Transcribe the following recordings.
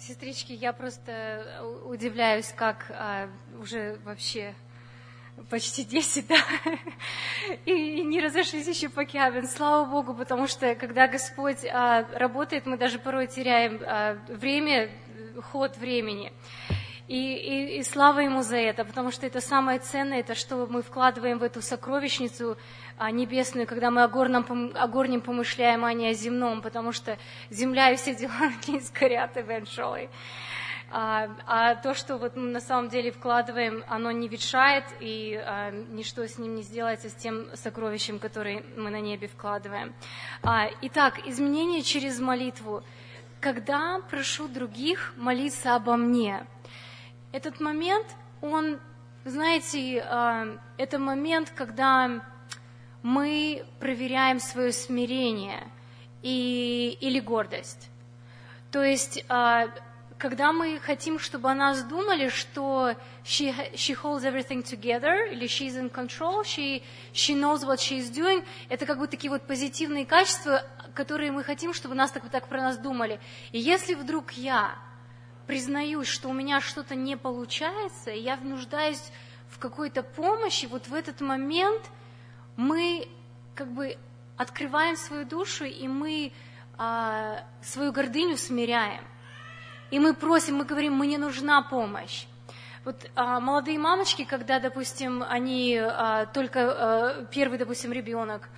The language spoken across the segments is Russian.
Сестрички, я просто удивляюсь, как а, уже вообще почти 10, да, и не разошлись еще по Киабин. Слава Богу, потому что когда Господь а, работает, мы даже порой теряем а, время, ход времени. И, и, и слава Ему за это, потому что это самое ценное, это что мы вкладываем в эту сокровищницу а, небесную, когда мы о горном, о горнем помышляем, а не о земном, потому что земля и все дела не сгорят eventually. А, а то, что вот мы на самом деле вкладываем, оно не ветшает, и а, ничто с ним не сделается, с тем сокровищем, которое мы на небе вкладываем. А, итак, изменение через молитву. Когда прошу других молиться обо мне – этот момент, он, знаете, а, это момент, когда мы проверяем свое смирение и, или гордость. То есть, а, когда мы хотим, чтобы о нас думали, что she, she holds everything together, или she's in control, she, she knows what she's doing, это как бы такие вот позитивные качества, которые мы хотим, чтобы нас так, так про нас думали. И если вдруг я признаюсь, что у меня что-то не получается, и я нуждаюсь в какой-то помощи, вот в этот момент мы как бы открываем свою душу, и мы а, свою гордыню смиряем. И мы просим, мы говорим, мне нужна помощь. Вот а, молодые мамочки, когда, допустим, они а, только а, первый, допустим, ребенок,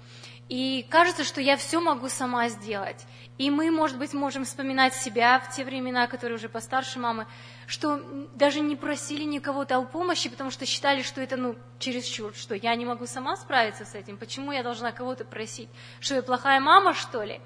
и кажется, что я все могу сама сделать. И мы, может быть, можем вспоминать себя в те времена, которые уже постарше мамы, что даже не просили никого-то о помощи, потому что считали, что это, ну, чересчур, что я не могу сама справиться с этим, почему я должна кого-то просить, что я плохая мама, что ли?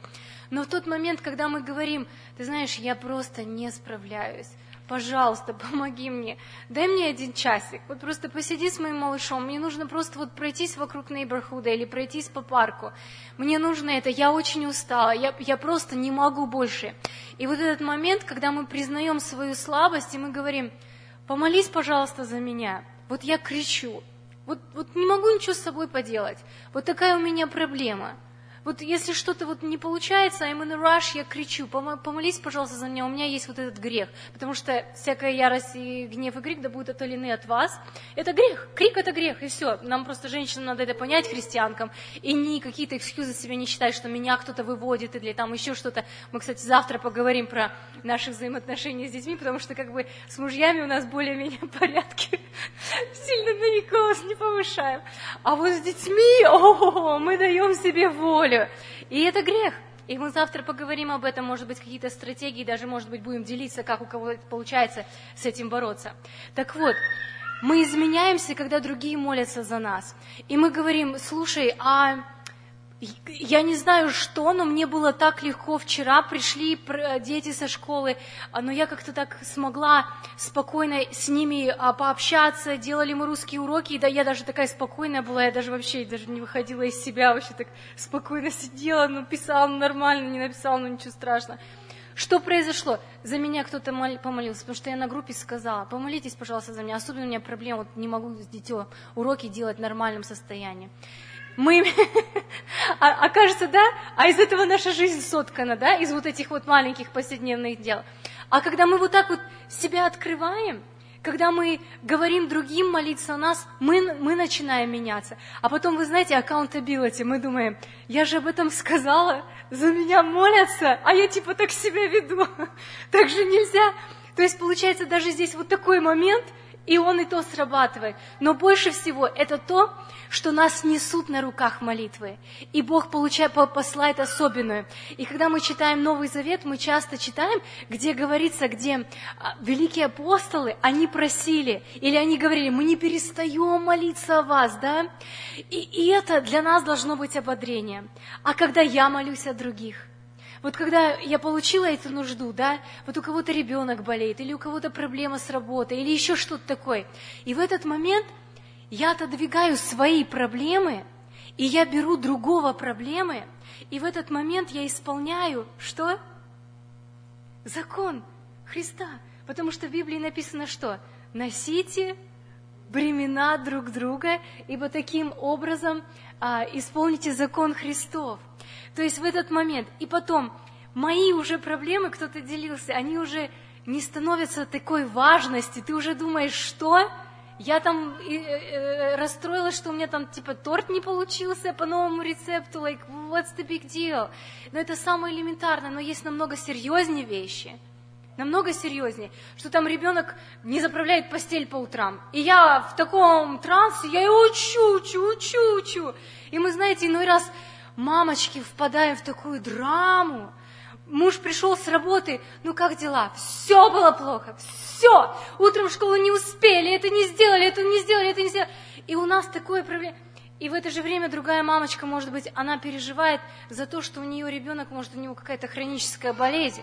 Но в тот момент, когда мы говорим, ты знаешь, я просто не справляюсь, пожалуйста, помоги мне, дай мне один часик, вот просто посиди с моим малышом, мне нужно просто вот пройтись вокруг нейборхуда или пройтись по парку, мне нужно это, я очень устала, я, я просто не могу больше. И вот этот момент, когда мы признаем свою слабость, и мы говорим, помолись, пожалуйста, за меня, вот я кричу, вот, вот не могу ничего с собой поделать, вот такая у меня проблема – вот если что-то вот не получается, I'm in a rush, я кричу, помолись, пожалуйста, за меня, у меня есть вот этот грех, потому что всякая ярость и гнев и крик да будут отолены от вас. Это грех, крик это грех, и все. Нам просто женщинам надо это понять, христианкам, и не какие-то экскьюзы себе не считать, что меня кто-то выводит или там еще что-то. Мы, кстати, завтра поговорим про наши взаимоотношения с детьми, потому что как бы с мужьями у нас более-менее порядки, сильно на никого не повышаем. А вот с детьми, о, мы даем себе волю волю. И это грех. И мы завтра поговорим об этом, может быть, какие-то стратегии, даже, может быть, будем делиться, как у кого получается с этим бороться. Так вот, мы изменяемся, когда другие молятся за нас. И мы говорим, слушай, а я не знаю что, но мне было так легко. Вчера пришли дети со школы, а, но я как-то так смогла спокойно с ними а, пообщаться. Делали мы русские уроки, и да, я даже такая спокойная была, я даже вообще даже не выходила из себя, вообще так спокойно сидела, ну, писала нормально, не написала, ну, ничего страшного. Что произошло? За меня кто-то помолился, потому что я на группе сказала, помолитесь, пожалуйста, за меня. Особенно у меня проблема, вот не могу с детьми уроки делать в нормальном состоянии мы, а, окажется, да, а из этого наша жизнь соткана, да, из вот этих вот маленьких повседневных дел. А когда мы вот так вот себя открываем, когда мы говорим другим молиться о нас, мы, мы начинаем меняться. А потом, вы знаете, accountability, мы думаем, я же об этом сказала, за меня молятся, а я типа так себя веду. Так же нельзя. То есть, получается, даже здесь вот такой момент – и он и то срабатывает. Но больше всего это то, что нас несут на руках молитвы. И Бог получает, посылает особенную. И когда мы читаем Новый Завет, мы часто читаем, где говорится, где а, великие апостолы, они просили, или они говорили, мы не перестаем молиться о вас, да? И, и это для нас должно быть ободрение. А когда я молюсь о других – вот когда я получила эту нужду, да, вот у кого-то ребенок болеет, или у кого-то проблема с работой, или еще что-то такое. И в этот момент я отодвигаю свои проблемы, и я беру другого проблемы, и в этот момент я исполняю что? Закон Христа. Потому что в Библии написано что? Носите бремена друг друга, ибо таким образом а, исполните закон Христов. То есть в этот момент. И потом, мои уже проблемы, кто-то делился, они уже не становится такой важности. Ты уже думаешь, что? Я там э, э, расстроилась, что у меня там типа торт не получился по новому рецепту, like, what's the big deal? Но это самое элементарное, но есть намного серьезнее вещи. Намного серьезнее, что там ребенок не заправляет постель по утрам. И я в таком трансе, я его учу, учу, учу, учу. И мы, знаете, иной раз мамочки впадаем в такую драму, Муж пришел с работы, ну как дела? Все было плохо, все. Утром в школу не успели, это не сделали, это не сделали, это не сделали. И у нас такое проблема. И в это же время другая мамочка, может быть, она переживает за то, что у нее ребенок, может, у него какая-то хроническая болезнь,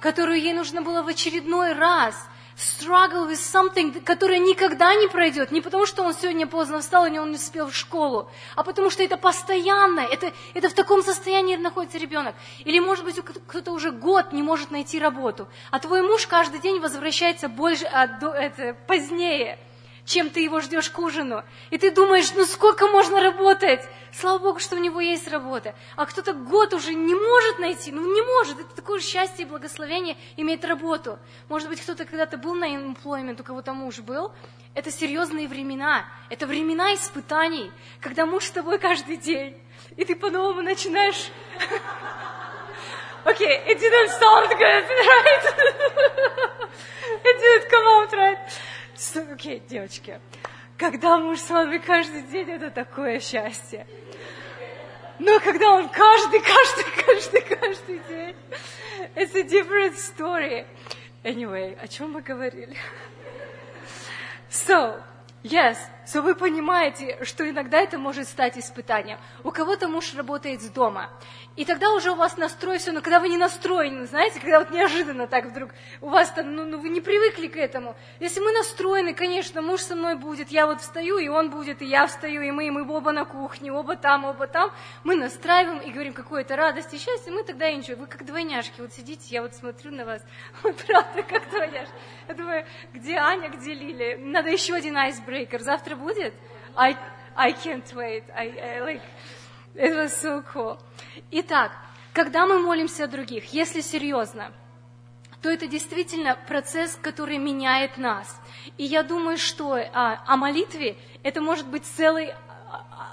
которую ей нужно было в очередной раз struggle with something, которое никогда не пройдет. Не потому, что он сегодня поздно встал, и он не успел в школу, а потому что это постоянно, это, это в таком состоянии находится ребенок. Или, может быть, кто-то уже год не может найти работу, а твой муж каждый день возвращается больше, а, до, это, позднее чем ты его ждешь к ужину. И ты думаешь, ну сколько можно работать? Слава Богу, что у него есть работа. А кто-то год уже не может найти, ну не может. Это такое счастье и благословение иметь работу. Может быть, кто-то когда-то был на employment, у кого-то муж был. Это серьезные времена. Это времена испытаний, когда муж с тобой каждый день. И ты по-новому начинаешь... Okay, it didn't sound good, right? it didn't come out right. Окей, okay, девочки, когда муж с вами каждый день, это такое счастье. Но когда он каждый, каждый, каждый, каждый день, it's a different story. Anyway, о чем мы говорили? So, yes, so вы понимаете, что иногда это может стать испытанием. У кого-то муж работает с дома, и тогда уже у вас настрой все, но когда вы не настроены, знаете, когда вот неожиданно так вдруг у вас там, ну, ну вы не привыкли к этому. Если мы настроены, конечно, муж со мной будет, я вот встаю, и он будет, и я встаю, и мы, и мы оба на кухне, оба там, оба там, мы настраиваем и говорим, какое то радость и счастье, мы тогда и ничего. Вы как двойняшки, вот сидите, я вот смотрю на вас, вот правда, как двойняшки. Я думаю, где Аня, где Лили? Надо еще один айсбрейкер, завтра будет? I, I can't wait, I, I like... It was so cool. Итак, когда мы молимся о других, если серьезно, то это действительно процесс, который меняет нас. И я думаю, что а, о молитве это может быть целый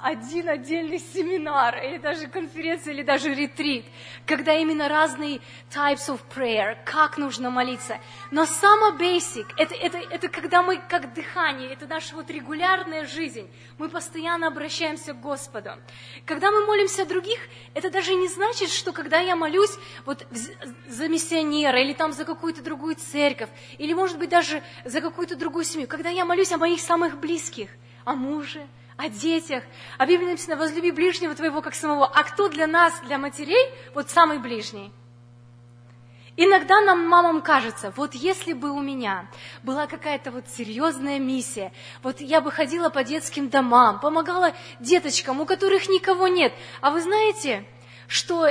один отдельный семинар, или даже конференция, или даже ретрит, когда именно разные types of prayer, как нужно молиться. Но самое basic, это, это, это когда мы как дыхание, это наша вот регулярная жизнь, мы постоянно обращаемся к Господу. Когда мы молимся других, это даже не значит, что когда я молюсь вот за миссионера, или там за какую-то другую церковь, или может быть даже за какую-то другую семью, когда я молюсь о моих самых близких, о муже, о детях. А Библия написано, возлюби ближнего твоего, как самого. А кто для нас, для матерей, вот самый ближний? Иногда нам, мамам, кажется, вот если бы у меня была какая-то вот серьезная миссия, вот я бы ходила по детским домам, помогала деточкам, у которых никого нет. А вы знаете, что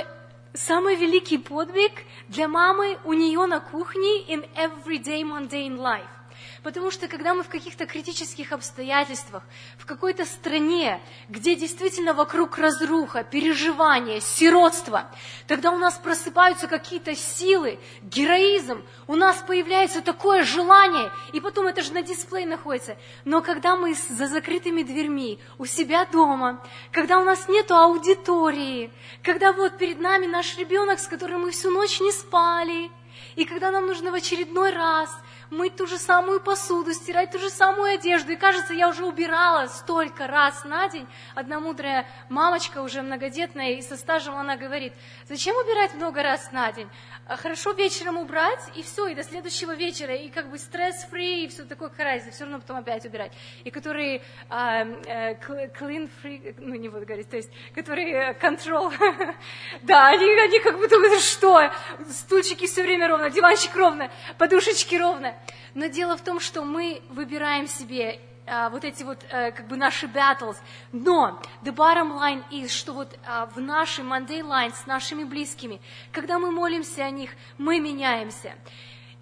самый великий подвиг для мамы у нее на кухне in everyday mundane life. Потому что когда мы в каких-то критических обстоятельствах, в какой-то стране, где действительно вокруг разруха, переживания, сиротство, тогда у нас просыпаются какие-то силы, героизм, у нас появляется такое желание, и потом это же на дисплее находится. Но когда мы за закрытыми дверьми, у себя дома, когда у нас нет аудитории, когда вот перед нами наш ребенок, с которым мы всю ночь не спали, и когда нам нужно в очередной раз – мыть ту же самую посуду, стирать ту же самую одежду. И кажется, я уже убирала столько раз на день. Одна мудрая мамочка, уже многодетная, и со стажем она говорит, зачем убирать много раз на день? А хорошо вечером убрать, и все, и до следующего вечера, и как бы стресс-фри, и все такое, какая все равно потом опять убирать. И которые а, э, clean-free, ну не буду говорить, то есть, которые control, да, они, они как будто, что, стульчики все время ровно, диванчик ровно, подушечки ровно. Но дело в том, что мы выбираем себе а, вот эти вот а, как бы наши battles. Но the bottom line is, что вот а, в нашей Monday line с нашими близкими, когда мы молимся о них, мы меняемся.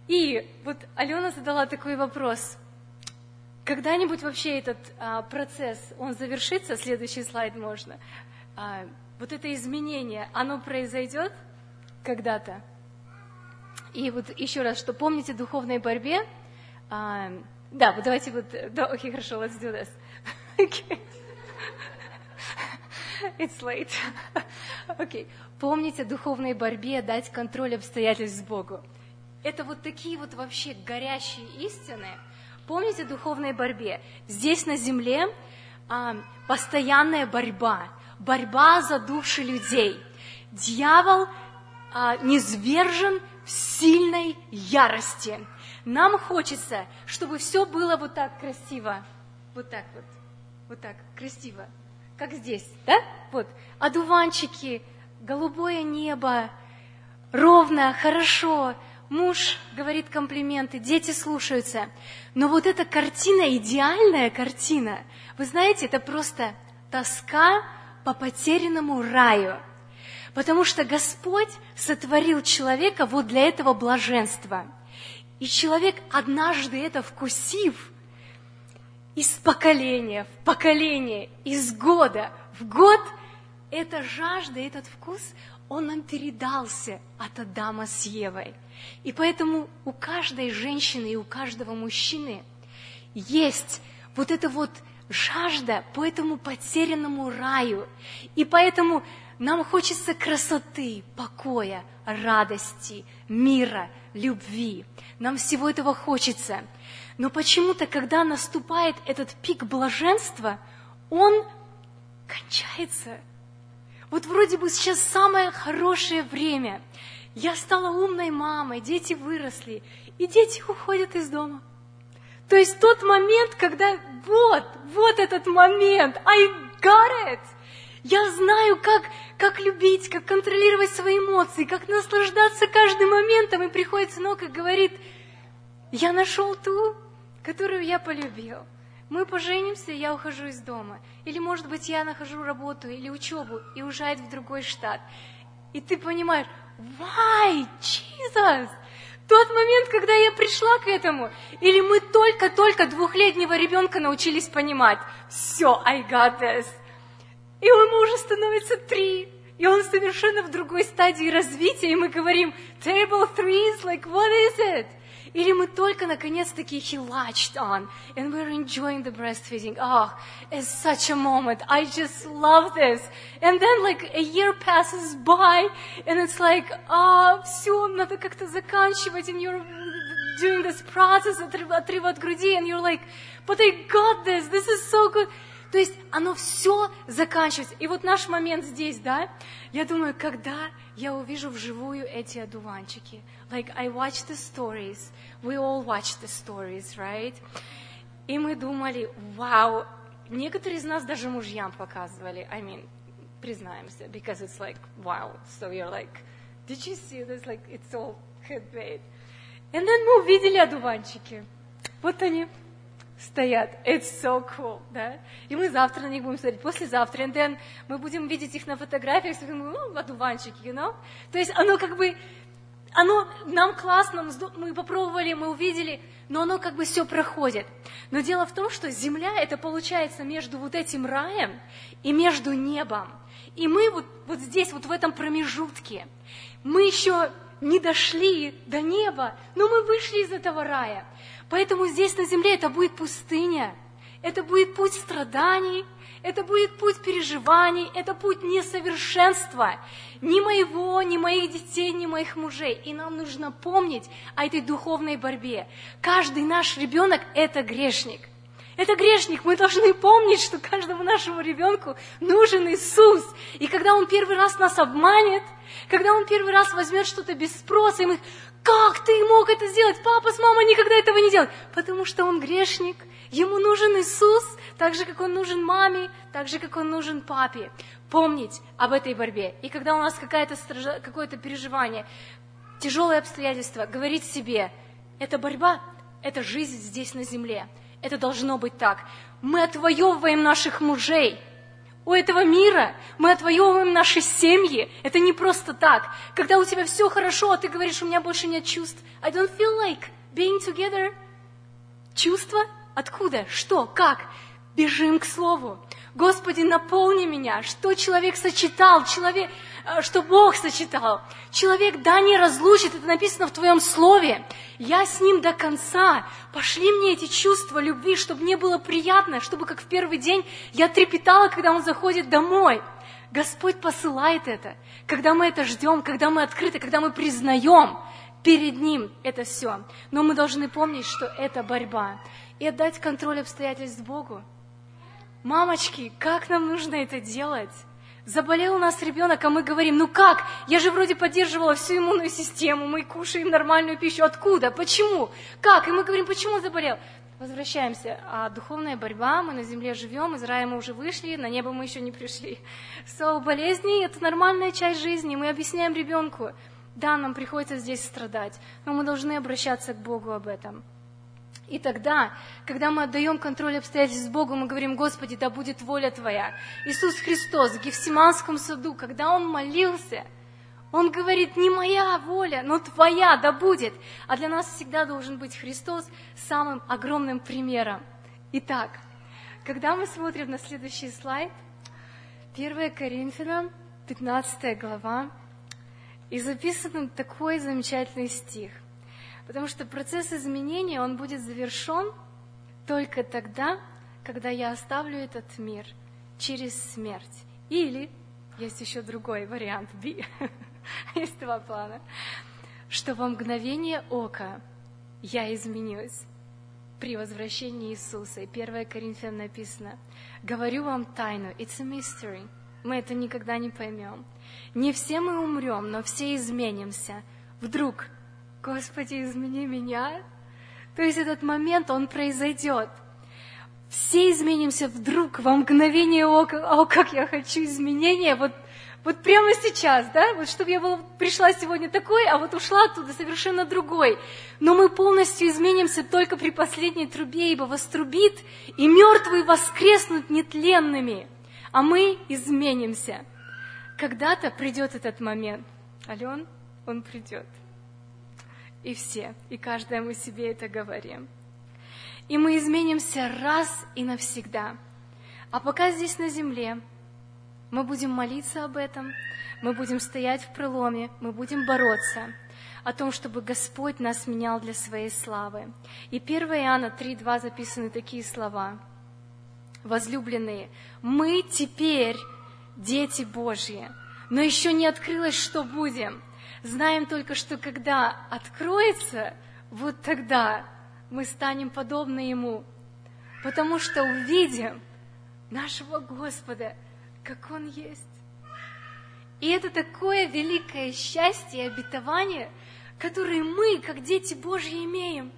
И вот Алена задала такой вопрос. Когда-нибудь вообще этот а, процесс, он завершится? Следующий слайд можно. А, вот это изменение, оно произойдет когда-то? И вот еще раз, что помните духовной борьбе, а, да, вот давайте вот, да, окей, хорошо, let's do this. Okay. It's late. Окей. Okay. Помните о духовной борьбе, дать контроль обстоятельств Богу. Это вот такие вот вообще горящие истины. Помните о духовной борьбе. Здесь на земле а, постоянная борьба. Борьба за души людей. Дьявол а, низвержен сильной ярости. Нам хочется, чтобы все было вот так красиво. Вот так вот. Вот так, красиво. Как здесь, да? Вот. Одуванчики, голубое небо, ровно, хорошо. Муж говорит комплименты, дети слушаются. Но вот эта картина, идеальная картина, вы знаете, это просто тоска по потерянному раю. Потому что Господь сотворил человека вот для этого блаженства. И человек, однажды это вкусив, из поколения в поколение, из года в год, эта жажда, этот вкус, он нам передался от Адама с Евой. И поэтому у каждой женщины и у каждого мужчины есть вот эта вот жажда по этому потерянному раю. И поэтому нам хочется красоты, покоя, радости, мира, любви. Нам всего этого хочется. Но почему-то, когда наступает этот пик блаженства, он кончается. Вот вроде бы сейчас самое хорошее время. Я стала умной мамой, дети выросли, и дети уходят из дома. То есть тот момент, когда вот, вот этот момент, I got it. Я знаю, как, как любить, как контролировать свои эмоции, как наслаждаться каждым моментом. И приходит сынок и говорит, я нашел ту, которую я полюбил. Мы поженимся, я ухожу из дома. Или, может быть, я нахожу работу или учебу и уезжает в другой штат. И ты понимаешь, why, Jesus? Тот момент, когда я пришла к этому, или мы только-только двухлетнего ребенка научились понимать, все, I got this. И ему уже становится три, и он совершенно в другой стадии развития, и мы говорим, terrible threes, like, what is it? Или мы только наконец-таки he latched on and we're enjoying the breastfeeding. Oh, it's such a moment. I just love this. And then like a year passes by and it's like, а, oh, все, надо как-то заканчивать and you're doing this process отрыва от груди and you're like, but I got this, this is so good. То есть оно все заканчивается. И вот наш момент здесь, да, я думаю, когда я увижу вживую эти одуванчики. Like, I watch the stories. We all watch the stories, right? И мы думали, вау, некоторые из нас даже мужьям показывали. I mean, признаемся, because it's like, wow. So you're like, did you see this? Like, it's all handmade. And then мы увидели одуванчики. Вот они стоят. It's so cool, да? И мы завтра на них будем смотреть, послезавтра, and then мы будем видеть их на фотографиях, и думаем, ну, одуванчики, you know? То есть оно как бы, оно нам классно, мы попробовали, мы увидели, но оно как бы все проходит. Но дело в том, что земля это получается между вот этим раем и между небом. И мы вот, вот здесь, вот в этом промежутке, мы еще не дошли до неба, но мы вышли из этого рая. Поэтому здесь на земле это будет пустыня, это будет путь страданий, это будет путь переживаний, это путь несовершенства. Ни моего, ни моих детей, ни моих мужей. И нам нужно помнить о этой духовной борьбе. Каждый наш ребенок – это грешник. Это грешник. Мы должны помнить, что каждому нашему ребенку нужен Иисус. И когда он первый раз нас обманет, когда он первый раз возьмет что-то без спроса, и мы как ты мог это сделать? Папа с мамой никогда этого не делают. Потому что он грешник. Ему нужен Иисус, так же, как он нужен маме, так же, как он нужен папе. Помнить об этой борьбе. И когда у нас какое-то какое переживание, тяжелые обстоятельства, говорить себе, это борьба, это жизнь здесь на земле. Это должно быть так. Мы отвоевываем наших мужей – у этого мира, мы отвоевываем наши семьи. Это не просто так. Когда у тебя все хорошо, а ты говоришь, у меня больше нет чувств. I don't feel like being together. Чувства? Откуда? Что? Как? Бежим к Слову. Господи, наполни меня. Что человек сочетал, человек, э, что Бог сочетал. Человек, да, не разлучит, это написано в Твоем Слове. Я с ним до конца. Пошли мне эти чувства любви, чтобы мне было приятно, чтобы как в первый день я трепетала, когда он заходит домой. Господь посылает это, когда мы это ждем, когда мы открыты, когда мы признаем перед Ним это все. Но мы должны помнить, что это борьба. И отдать контроль обстоятельств Богу. Мамочки, как нам нужно это делать? Заболел у нас ребенок, а мы говорим, ну как? Я же вроде поддерживала всю иммунную систему, мы кушаем нормальную пищу. Откуда? Почему? Как? И мы говорим, почему заболел? Возвращаемся. А духовная борьба, мы на земле живем, из рая мы уже вышли, на небо мы еще не пришли. So, болезни – это нормальная часть жизни. Мы объясняем ребенку, да, нам приходится здесь страдать, но мы должны обращаться к Богу об этом. И тогда, когда мы отдаем контроль обстоятельств Богу, мы говорим, Господи, да будет воля Твоя. Иисус Христос в Гефсиманском саду, когда Он молился, Он говорит, не моя воля, но Твоя да будет. А для нас всегда должен быть Христос самым огромным примером. Итак, когда мы смотрим на следующий слайд, 1 Коринфянам, 15 глава, и записан такой замечательный стих – Потому что процесс изменения, он будет завершен только тогда, когда я оставлю этот мир через смерть. Или, есть еще другой вариант B, есть два плана, что во мгновение ока я изменюсь при возвращении Иисуса. И 1 Коринфянам написано, «Говорю вам тайну, it's a mystery, мы это никогда не поймем. Не все мы умрем, но все изменимся. Вдруг Господи, измени меня. То есть этот момент, он произойдет. Все изменимся вдруг, во мгновение ока. О, как я хочу изменения. Вот, вот прямо сейчас, да? Вот чтобы я была, пришла сегодня такой, а вот ушла оттуда совершенно другой. Но мы полностью изменимся только при последней трубе, ибо вострубит, и мертвые воскреснут нетленными, а мы изменимся. Когда-то придет этот момент. Ален, он придет и все, и каждая мы себе это говорим. И мы изменимся раз и навсегда. А пока здесь на земле, мы будем молиться об этом, мы будем стоять в проломе, мы будем бороться о том, чтобы Господь нас менял для своей славы. И 1 Иоанна 3.2 записаны такие слова. Возлюбленные, мы теперь дети Божьи, но еще не открылось, что будем. Знаем только, что когда откроется, вот тогда мы станем подобны Ему, потому что увидим нашего Господа, как Он есть. И это такое великое счастье и обетование, которое мы, как дети Божьи, имеем.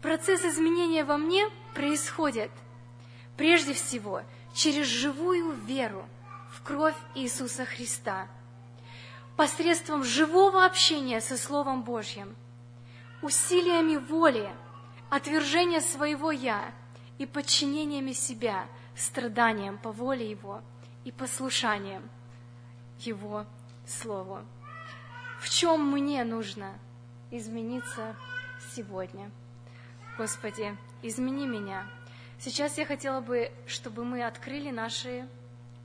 Процесс изменения во мне происходит прежде всего через живую веру в кровь Иисуса Христа – посредством живого общения со Словом Божьим, усилиями воли, отвержения своего «я» и подчинениями себя страданием по воле Его и послушанием Его Слову. В чем мне нужно измениться сегодня? Господи, измени меня. Сейчас я хотела бы, чтобы мы открыли наши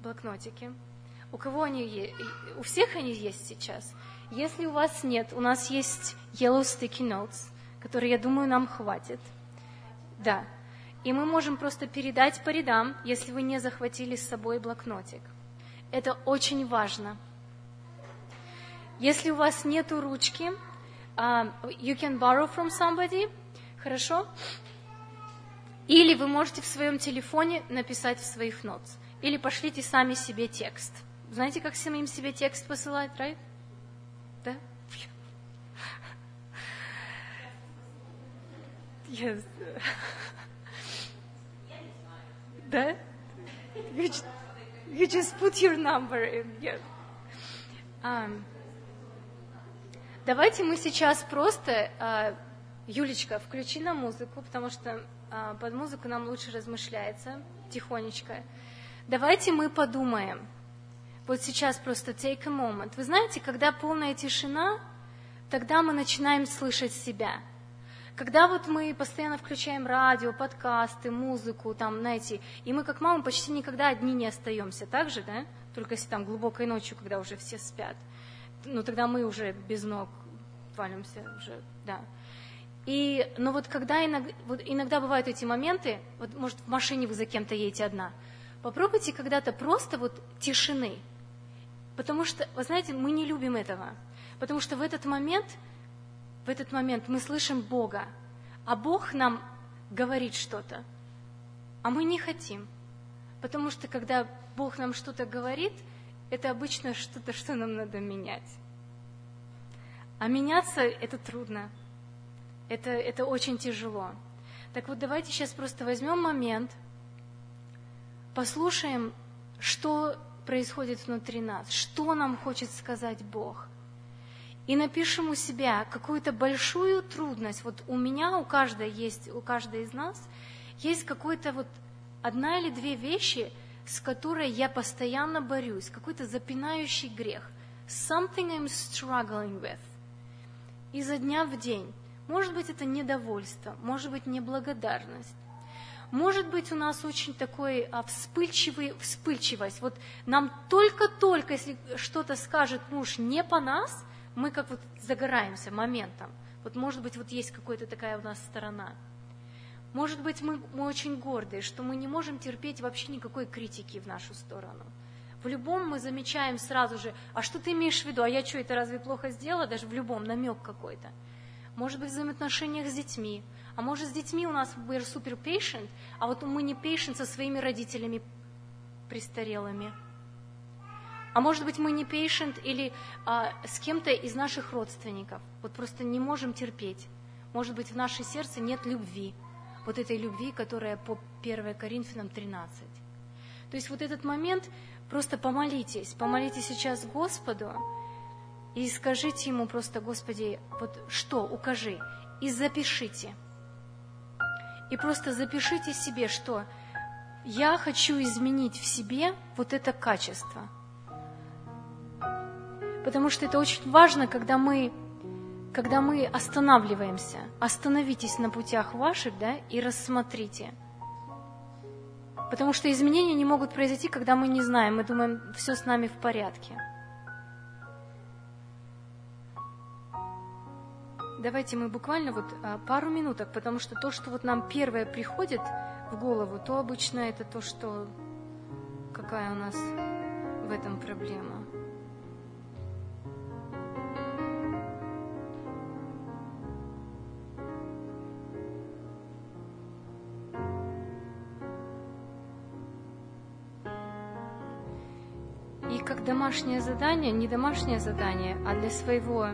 блокнотики – у кого они есть? У всех они есть сейчас. Если у вас нет, у нас есть Yellow Sticky Notes, которые, я думаю, нам хватит. Да. И мы можем просто передать по рядам, если вы не захватили с собой блокнотик. Это очень важно. Если у вас нет ручки, uh, you can borrow from somebody, хорошо? Или вы можете в своем телефоне написать в своих notes. Или пошлите сами себе текст – знаете, как самим себе текст посылать, right? Да? Yes. да? You you just put your number in. Yes. Um, давайте мы сейчас просто... Uh, Юлечка, включи на музыку, потому что uh, под музыку нам лучше размышляется тихонечко. Давайте мы подумаем – вот сейчас просто take a moment. Вы знаете, когда полная тишина, тогда мы начинаем слышать себя. Когда вот мы постоянно включаем радио, подкасты, музыку, там, знаете, и мы как мамы почти никогда одни не остаемся, так же, да? Только если там глубокой ночью, когда уже все спят. Ну, тогда мы уже без ног валимся уже, да. И, но вот когда иногда, вот иногда бывают эти моменты, вот может в машине вы за кем-то едете одна, попробуйте когда-то просто вот тишины. Потому что, вы знаете, мы не любим этого. Потому что в этот момент в этот момент мы слышим Бога, а Бог нам говорит что-то, а мы не хотим. Потому что когда Бог нам что-то говорит, это обычно что-то, что нам надо менять. А меняться это трудно. Это, это очень тяжело. Так вот, давайте сейчас просто возьмем момент, послушаем, что происходит внутри нас, что нам хочет сказать Бог – и напишем у себя какую-то большую трудность. Вот у меня, у каждой есть, у каждой из нас есть какой-то вот одна или две вещи, с которой я постоянно борюсь, какой-то запинающий грех. Something I'm struggling with. Изо дня в день. Может быть, это недовольство, может быть, неблагодарность. Может быть, у нас очень такой а, вспыльчивый, вспыльчивость. Вот нам только-только, если что-то скажет муж не по нас, мы как вот загораемся моментом. Вот может быть, вот есть какая-то такая у нас сторона. Может быть, мы, мы очень гордые, что мы не можем терпеть вообще никакой критики в нашу сторону. В любом мы замечаем сразу же, а что ты имеешь в виду, а я что, это разве плохо сделала? Даже в любом намек какой-то. Может быть, в взаимоотношениях с детьми. А может, с детьми у нас we're super patient, а вот мы не patient со своими родителями престарелыми. А может быть, мы не patient или а, с кем-то из наших родственников. Вот просто не можем терпеть. Может быть, в наше сердце нет любви. Вот этой любви, которая по 1 Коринфянам 13. То есть вот этот момент, просто помолитесь. Помолитесь сейчас Господу и скажите Ему просто, Господи, вот что, укажи. И запишите. И просто запишите себе, что я хочу изменить в себе вот это качество – потому что это очень важно, когда мы, когда мы останавливаемся. Остановитесь на путях ваших, да, и рассмотрите. Потому что изменения не могут произойти, когда мы не знаем, мы думаем, все с нами в порядке. Давайте мы буквально вот а, пару минуток, потому что то, что вот нам первое приходит в голову, то обычно это то, что какая у нас в этом проблема. домашнее задание, не домашнее задание, а для своего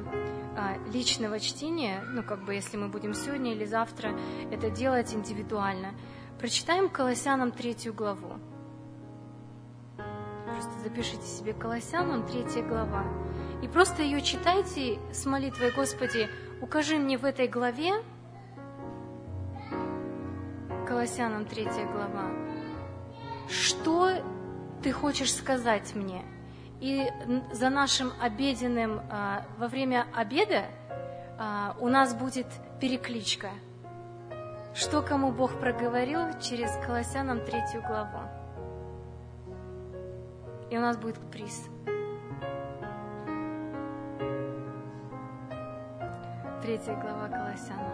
личного чтения, ну как бы если мы будем сегодня или завтра это делать индивидуально, прочитаем Колоссянам третью главу. Просто запишите себе Колоссянам третья глава. И просто ее читайте с молитвой, Господи, укажи мне в этой главе, Колоссянам третья глава, что ты хочешь сказать мне – и за нашим обеденным, а, во время обеда а, у нас будет перекличка. Что кому Бог проговорил через Колоссянам третью главу. И у нас будет приз. Третья глава Колоссянам.